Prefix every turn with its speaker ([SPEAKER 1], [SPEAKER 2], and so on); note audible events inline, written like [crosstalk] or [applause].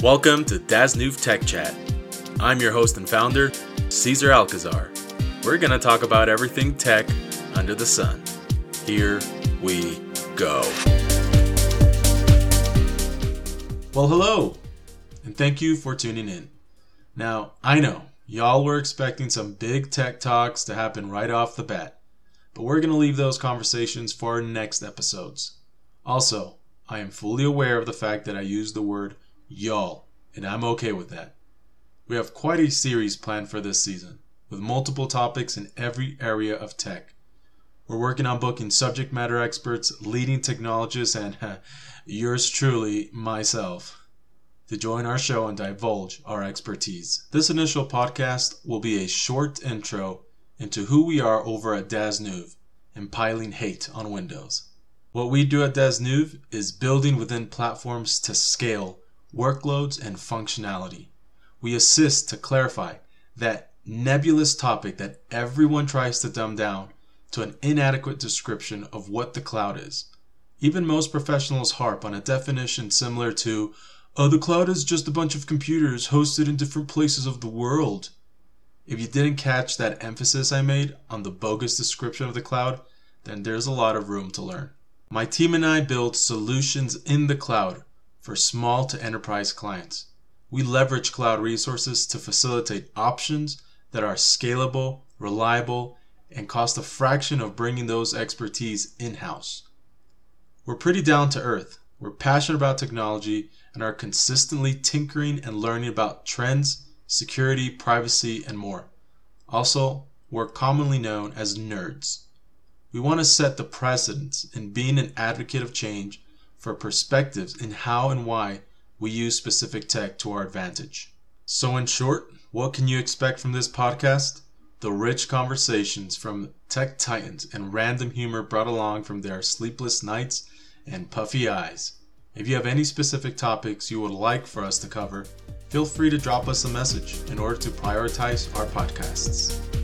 [SPEAKER 1] Welcome to Dasnuve Tech Chat. I'm your host and founder, Cesar Alcazar. We're going to talk about everything tech under the sun. Here we go. Well, hello, and thank you for tuning in. Now, I know y'all were expecting some big tech talks to happen right off the bat, but we're going to leave those conversations for our next episodes. Also, I am fully aware of the fact that I use the word y'all, and I'm okay with that. We have quite a series planned for this season, with multiple topics in every area of tech. We're working on booking subject matter experts, leading technologists, and [laughs] yours truly, myself, to join our show and divulge our expertise. This initial podcast will be a short intro into who we are over at Dasnuve and piling hate on Windows. What we do at Dasnuve is building within platforms to scale workloads, and functionality. We assist to clarify that nebulous topic that everyone tries to dumb down to an inadequate description of what the cloud is. Even most professionals harp on a definition similar to, oh, the cloud is just a bunch of computers hosted in different places of the world. If you didn't catch that emphasis I made on the bogus description of the cloud, then there's a lot of room to learn. My team and I build solutions in the cloud for small to enterprise clients. We leverage cloud resources to facilitate options that are scalable, reliable, and cost a fraction of bringing those expertise in house. We're pretty down to earth. We're passionate about technology and are consistently tinkering and learning about trends, security, privacy, and more. Also, we're commonly known as nerds. We want to set the precedence in being an advocate of change for perspectives in how and why we use specific tech to our advantage. So, in short, what can you expect from this podcast? The rich conversations from tech titans and random humor brought along from their sleepless nights and puffy eyes. If you have any specific topics you would like for us to cover, feel free to drop us a message in order to prioritize our podcasts.